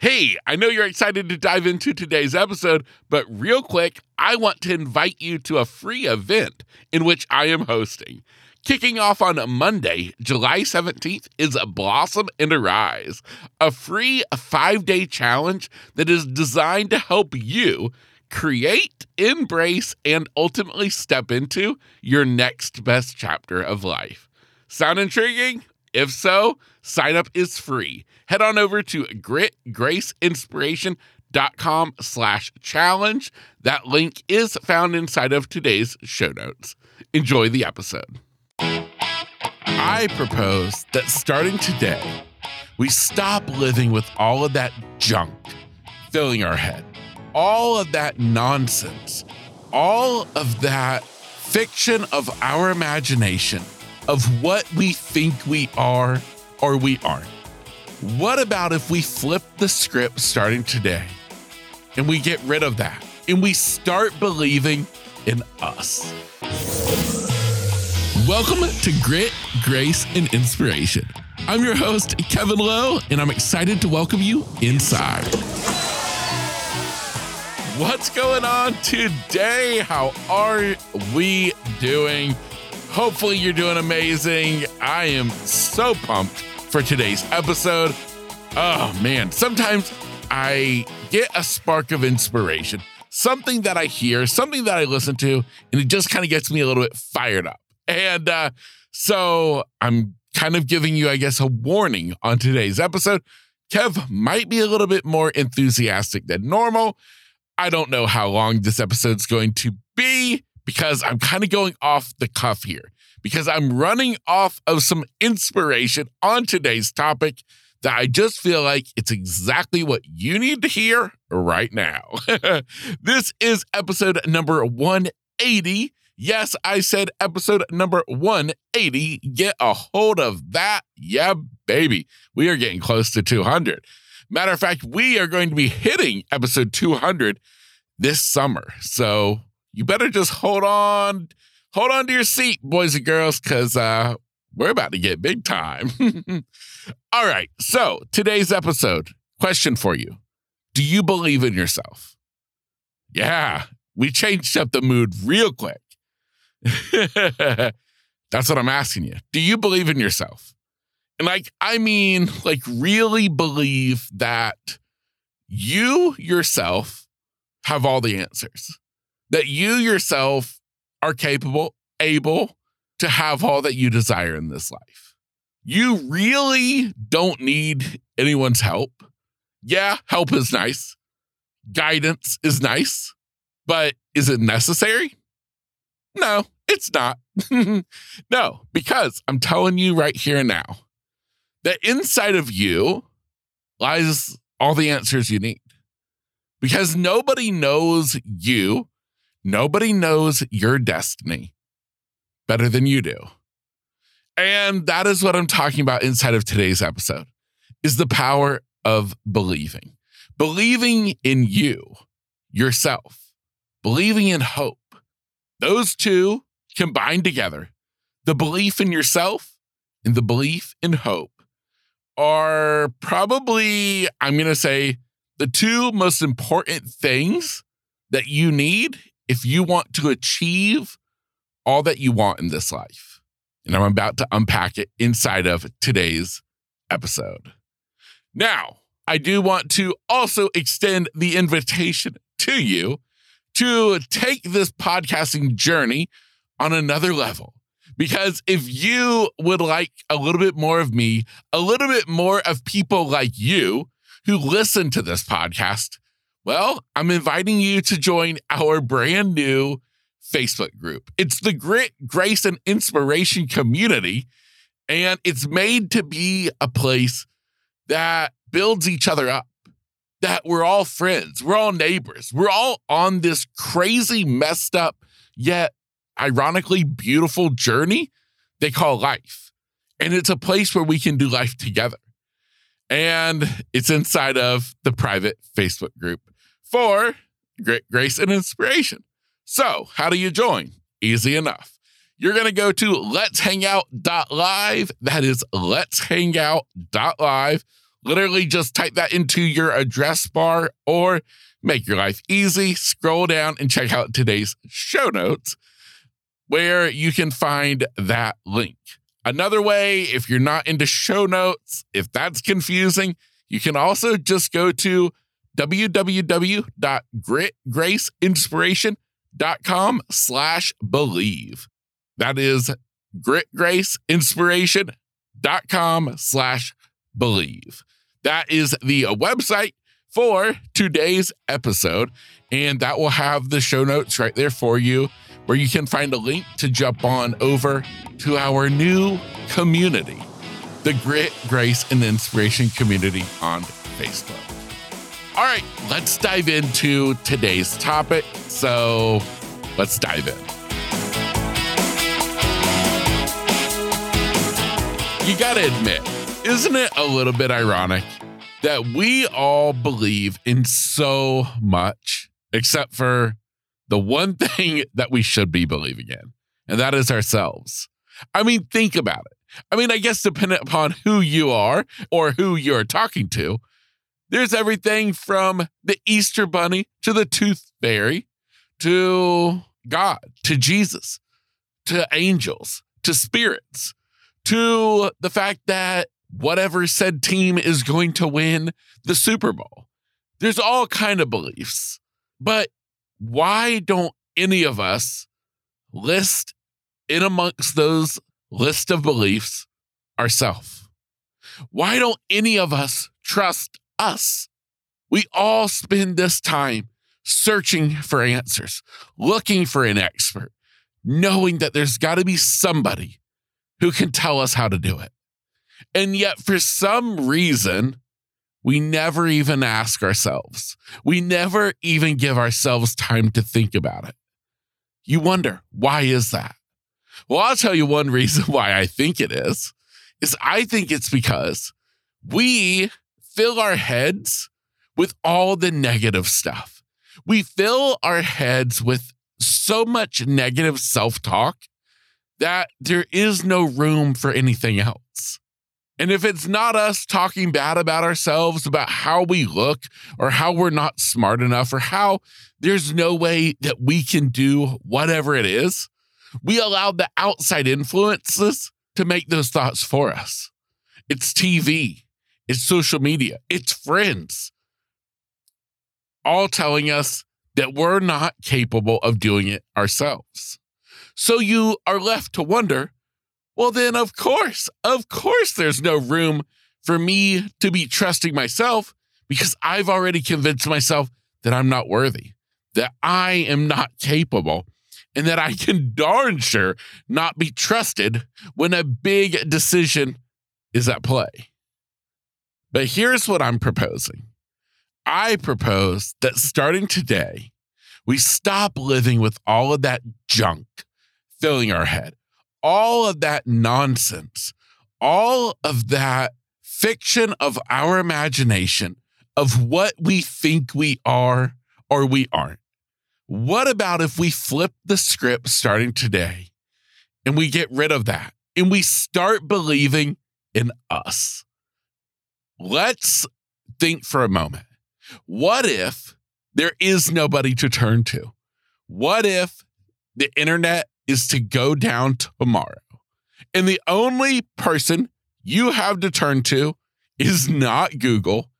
Hey, I know you're excited to dive into today's episode, but real quick, I want to invite you to a free event in which I am hosting. Kicking off on Monday, July 17th, is a Blossom and Arise, a free five day challenge that is designed to help you create, embrace, and ultimately step into your next best chapter of life. Sound intriguing? If so, sign up is free. Head on over to gritgraceinspiration.com slash challenge. That link is found inside of today's show notes. Enjoy the episode. I propose that starting today, we stop living with all of that junk filling our head, all of that nonsense, all of that fiction of our imagination of what we think we are or we aren't. What about if we flip the script starting today and we get rid of that and we start believing in us? Welcome to Grit, Grace, and Inspiration. I'm your host, Kevin Lowe, and I'm excited to welcome you inside. What's going on today? How are we doing? Hopefully, you're doing amazing. I am so pumped for today's episode. Oh man, sometimes I get a spark of inspiration, something that I hear, something that I listen to, and it just kind of gets me a little bit fired up. And uh, so I'm kind of giving you, I guess, a warning on today's episode. Kev might be a little bit more enthusiastic than normal. I don't know how long this episode's going to be because I'm kind of going off the cuff here because I'm running off of some inspiration on today's topic that I just feel like it's exactly what you need to hear right now. this is episode number 180. Yes, I said episode number 180. Get a hold of that. Yeah, baby. We are getting close to 200. Matter of fact, we are going to be hitting episode 200 this summer. So you better just hold on, hold on to your seat, boys and girls, because uh, we're about to get big time. All right. So today's episode question for you Do you believe in yourself? Yeah, we changed up the mood real quick. That's what I'm asking you. Do you believe in yourself? And like, I mean, like, really believe that you yourself have all the answers that you yourself are capable, able to have all that you desire in this life. You really don't need anyone's help. Yeah, help is nice. Guidance is nice, but is it necessary? No, it's not. no, because I'm telling you right here and now that inside of you lies all the answers you need. Because nobody knows you Nobody knows your destiny better than you do. And that is what I'm talking about inside of today's episode is the power of believing. Believing in you, yourself, believing in hope. Those two combined together, the belief in yourself and the belief in hope are probably, I'm going to say, the two most important things that you need if you want to achieve all that you want in this life. And I'm about to unpack it inside of today's episode. Now, I do want to also extend the invitation to you to take this podcasting journey on another level. Because if you would like a little bit more of me, a little bit more of people like you who listen to this podcast, well, I'm inviting you to join our brand new Facebook group. It's the Grit, Grace, and Inspiration community, and it's made to be a place that builds each other up, that we're all friends, we're all neighbors, we're all on this crazy, messed up, yet ironically beautiful journey they call life. And it's a place where we can do life together. And it's inside of the private Facebook group for grace and inspiration. So, how do you join? Easy enough. You're going to go to let's hangout.live. That is let's hangout.live. Literally just type that into your address bar or make your life easy. Scroll down and check out today's show notes where you can find that link. Another way, if you're not into show notes, if that's confusing, you can also just go to www.gritgraceinspiration.com slash believe. That is gritgraceinspiration.com slash believe. That is the website for today's episode. And that will have the show notes right there for you, where you can find a link to jump on over to our new community, the Grit, Grace, and Inspiration community on Facebook. All right, let's dive into today's topic. So let's dive in. You got to admit, isn't it a little bit ironic that we all believe in so much, except for the one thing that we should be believing in, and that is ourselves? I mean, think about it. I mean, I guess dependent upon who you are or who you're talking to, there's everything from the Easter Bunny to the Tooth Fairy to God, to Jesus, to angels, to spirits, to the fact that whatever said team is going to win the Super Bowl. There's all kind of beliefs. But why don't any of us list in amongst those list of beliefs ourselves? Why don't any of us trust us? We all spend this time searching for answers, looking for an expert, knowing that there's got to be somebody who can tell us how to do it. And yet, for some reason, we never even ask ourselves. We never even give ourselves time to think about it. You wonder, why is that? Well, I'll tell you one reason why I think it is. Is I think it's because we fill our heads with all the negative stuff. We fill our heads with so much negative self-talk that there is no room for anything else. And if it's not us talking bad about ourselves, about how we look, or how we're not smart enough, or how there's no way that we can do whatever it is, we allow the outside influences to make those thoughts for us. It's TV, it's social media, it's friends, all telling us that we're not capable of doing it ourselves. So you are left to wonder well, then, of course, of course, there's no room for me to be trusting myself because I've already convinced myself that I'm not worthy, that I am not capable, and that I can darn sure not be trusted when a big decision is at play. But here's what I'm proposing I propose that starting today, we stop living with all of that junk filling our head all of that nonsense, all of that fiction of our imagination of what we think we are or we aren't. What about if we flip the script starting today and we get rid of that and we start believing in us? Let's think for a moment. What if there is nobody to turn to? What if the internet is to go down tomorrow. And the only person you have to turn to is not Google,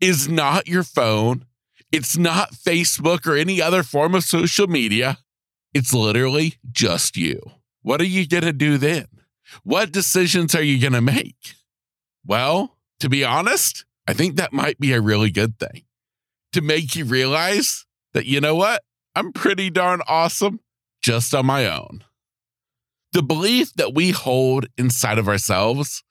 is not your phone, it's not Facebook or any other form of social media. It's literally just you. What are you going to do then? What decisions are you going to make? Well, to be honest, I think that might be a really good thing to make you realize that, you know what? I'm pretty darn awesome just on my own. The belief that we hold inside of ourselves,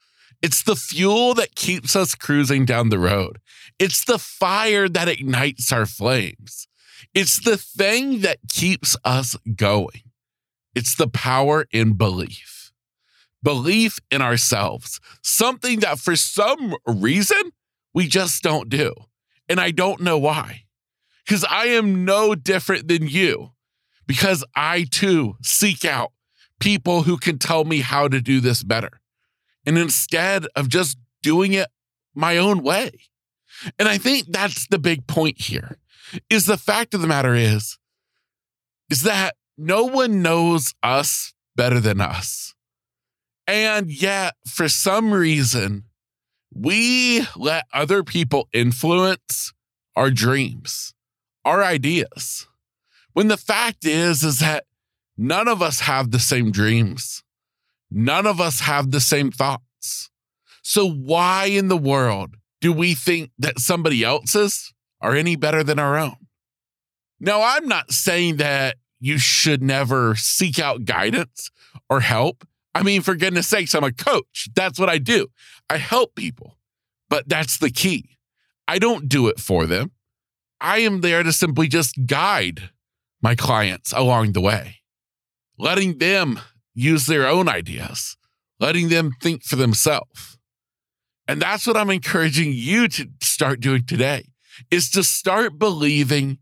it's the fuel that keeps us cruising down the road. It's the fire that ignites our flames. It's the thing that keeps us going. It's the power in belief. Belief in ourselves, something that for some reason we just don't do. And I don't know why. Because I am no different than you because I too seek out people who can tell me how to do this better. And instead of just doing it my own way. And I think that's the big point here is the fact of the matter is, is that no one knows us better than us. And yet, for some reason, we let other people influence our dreams, our ideas. When the fact is, is that none of us have the same dreams. None of us have the same thoughts. So why in the world do we think that somebody else's are any better than our own? Now, I'm not saying that you should never seek out guidance or help. I mean, for goodness sakes, I'm a coach. That's what I do. I help people, but that's the key. I don't do it for them. I am there to simply just guide my clients along the way, letting them use their own ideas, letting them think for themselves. And that's what I'm encouraging you to start doing today is to start believing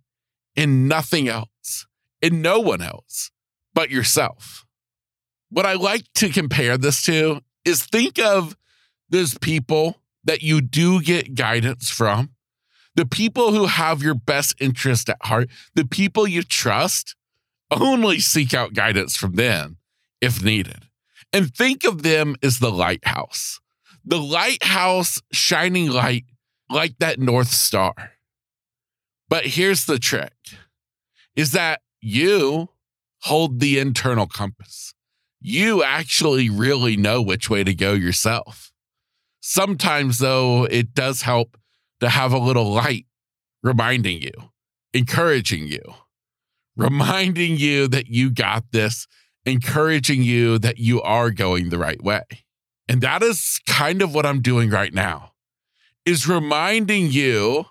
in nothing else, in no one else but yourself. What I like to compare this to is think of those people that you do get guidance from, the people who have your best interest at heart, the people you trust, only seek out guidance from them if needed. And think of them as the lighthouse, the lighthouse shining light like that North Star. But here's the trick is that you hold the internal compass. You actually really know which way to go yourself. Sometimes, though, it does help to have a little light reminding you, encouraging you, reminding you that you got this, encouraging you that you are going the right way. And that is kind of what I'm doing right now is reminding you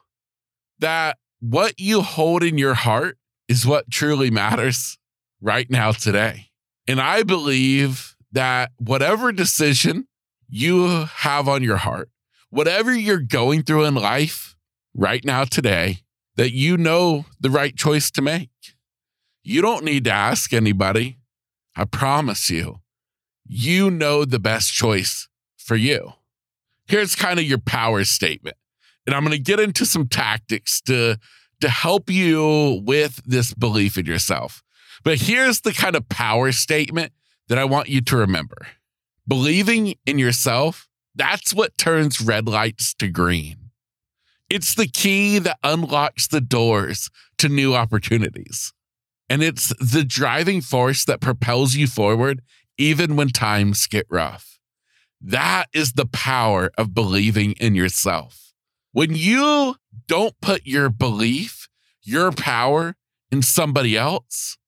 that what you hold in your heart is what truly matters right now today. And I believe that whatever decision you have on your heart, whatever you're going through in life right now today, that you know the right choice to make. You don't need to ask anybody. I promise you, you know the best choice for you. Here's kind of your power statement and I'm going to get into some tactics to to help you with this belief in yourself. But here's the kind of power statement that I want you to remember. Believing in yourself, that's what turns red lights to green. It's the key that unlocks the doors to new opportunities. And it's the driving force that propels you forward even when times get rough. That is the power of believing in yourself. When you don't put your belief, your power in somebody else,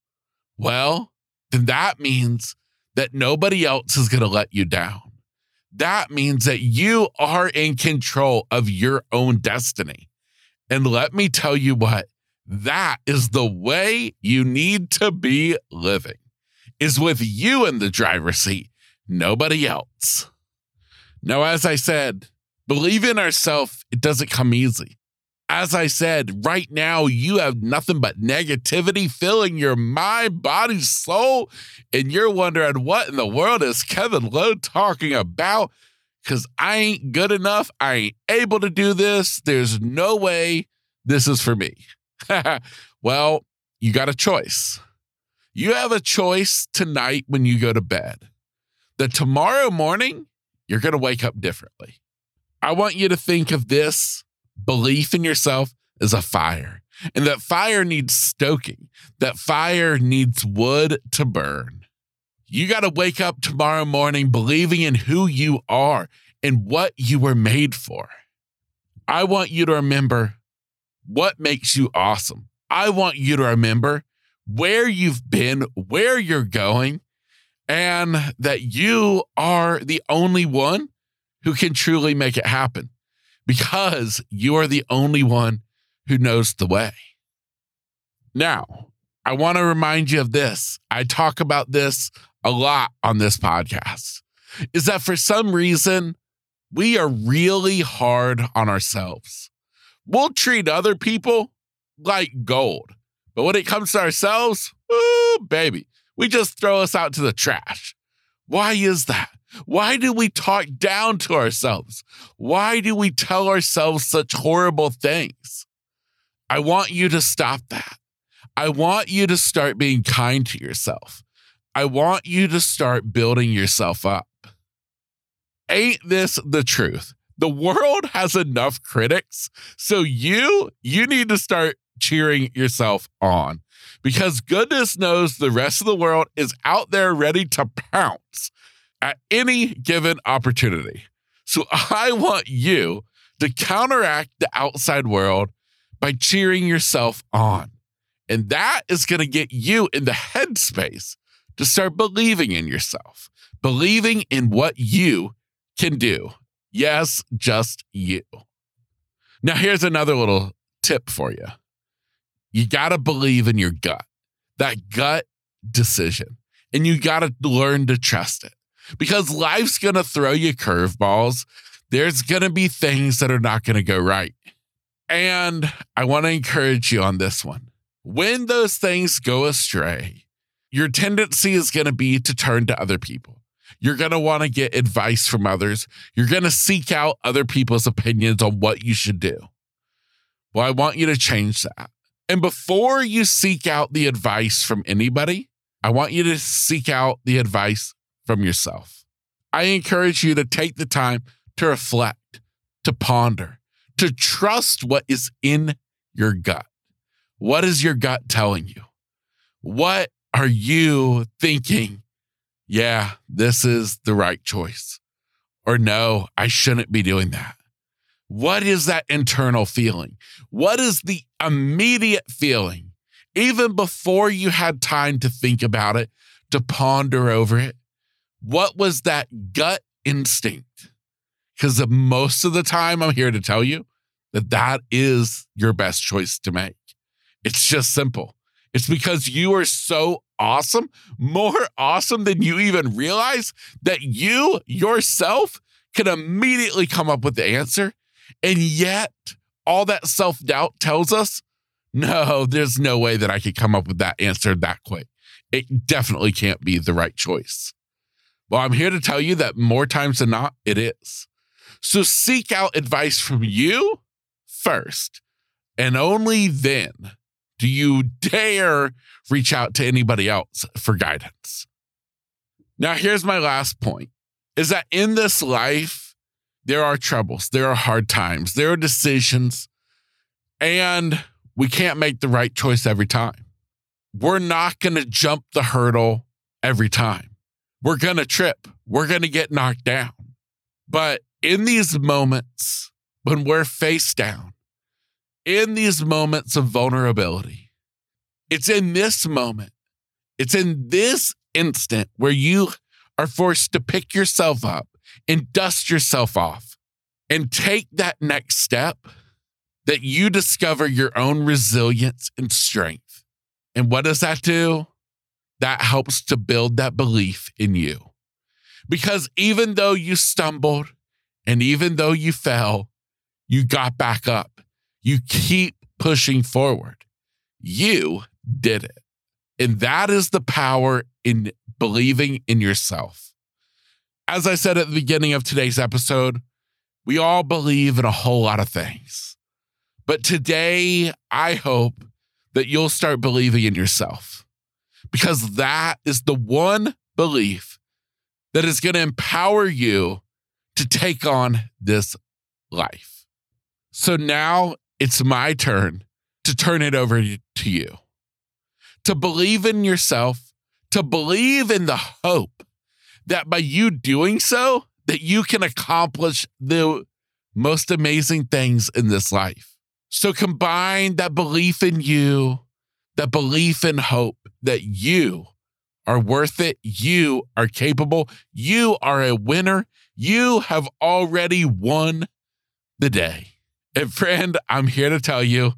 well, then that means that nobody else is going to let you down. That means that you are in control of your own destiny. And let me tell you what, that is the way you need to be living, is with you in the driver's seat, nobody else. Now, as I said, Believe in ourselves, it doesn't come easy. As I said, right now, you have nothing but negativity filling your mind, body, soul, and you're wondering what in the world is Kevin Lowe talking about? Because I ain't good enough. I ain't able to do this. There's no way this is for me. well, you got a choice. You have a choice tonight when you go to bed that tomorrow morning, you're going to wake up differently. I want you to think of this belief in yourself is a fire, and that fire needs stoking, that fire needs wood to burn. You got to wake up tomorrow morning believing in who you are and what you were made for. I want you to remember what makes you awesome. I want you to remember where you've been, where you're going, and that you are the only one who can truly make it happen because you are the only one who knows the way. Now, I want to remind you of this. I talk about this a lot on this podcast. Is that for some reason, we are really hard on ourselves. We'll treat other people like gold. But when it comes to ourselves, ooh, baby, we just throw us out to the trash. Why is that? Why do we talk down to ourselves? Why do we tell ourselves such horrible things? I want you to stop that. I want you to start being kind to yourself. I want you to start building yourself up. Ain't this the truth? The world has enough critics. So you, you need to start cheering yourself on because goodness knows the rest of the world is out there ready to pounce at any given opportunity. So I want you to counteract the outside world by cheering yourself on. And that is going to get you in the headspace to start believing in yourself, believing in what you can do. Yes, just you. Now, here's another little tip for you you got to believe in your gut, that gut decision, and you got to learn to trust it because life's going to throw you curveballs. There's going to be things that are not going to go right. And I want to encourage you on this one. When those things go astray, your tendency is going to be to turn to other people. You're going to want to get advice from others. You're going to seek out other people's opinions on what you should do. Well, I want you to change that. And before you seek out the advice from anybody, I want you to seek out the advice from yourself. I encourage you to take the time to reflect, to ponder, to trust what is in your gut. What is your gut telling you? What are you thinking? Yeah, this is the right choice. Or no, I shouldn't be doing that. What is that internal feeling? What is the immediate feeling, even before you had time to think about it, to ponder over it? What was that gut instinct? Because most of the time, I'm here to tell you that that is your best choice to make. It's just simple. It's because you are so awesome, more awesome than you even realize, that you yourself can immediately come up with the answer. And yet, all that self doubt tells us no, there's no way that I could come up with that answer that quick. It definitely can't be the right choice. Well, I'm here to tell you that more times than not, it is. So seek out advice from you first, and only then do you dare reach out to anybody else for guidance? Now, here's my last point is that in this life, there are troubles, there are hard times, there are decisions, and we can't make the right choice every time. We're not going to jump the hurdle every time. We're going to trip, we're going to get knocked down. But in these moments, when we're face down, in these moments of vulnerability. It's in this moment, it's in this instant where you are forced to pick yourself up and dust yourself off and take that next step that you discover your own resilience and strength. And what does that do? That helps to build that belief in you. Because even though you stumbled and even though you fell, you got back up you keep pushing forward. You did it. And that is the power in believing in yourself. As I said at the beginning of today's episode, we all believe in a whole lot of things. But today, I hope that you'll start believing in yourself because that is the one belief that is going to empower you to take on this life. So now it's my turn to turn it over to you. To believe in yourself, to believe in the hope that by you doing so, that you can accomplish the most amazing things in this life. So combine that belief in you, that belief and hope that you are worth it, you are capable, you are a winner, you have already won the day. And friend, I'm here to tell you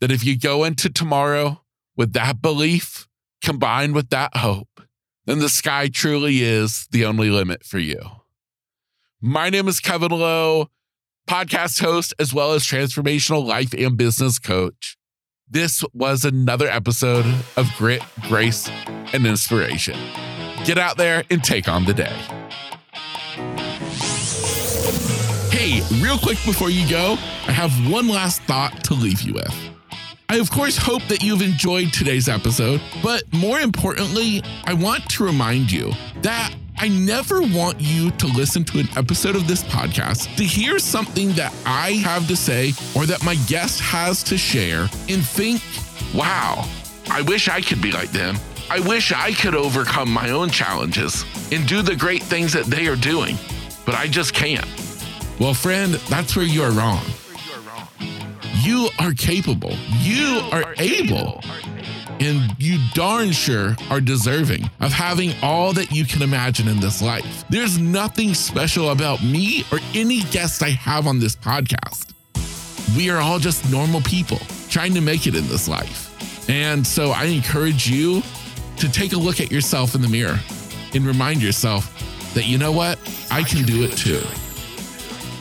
that if you go into tomorrow with that belief combined with that hope, then the sky truly is the only limit for you. My name is Kevin Lowe, podcast host, as well as transformational life and business coach. This was another episode of Grit, Grace, and Inspiration. get out there and take on the day. Hey, real quick before you go, I have one last thought to leave you with. I, of course, hope that you've enjoyed today's episode, but more importantly, I want to remind you that I never want you to listen to an episode of this podcast to hear something that I have to say or that my guest has to share and think, wow, I wish I could be like them. I wish I could overcome my own challenges and do the great things that they are doing, but I just can't. Well, friend, that's where you are wrong. You are capable. You are able. And you darn sure are deserving of having all that you can imagine in this life. There's nothing special about me or any guest I have on this podcast. We are all just normal people trying to make it in this life. And so I encourage you to take a look at yourself in the mirror and remind yourself that, you know what? I can do it too.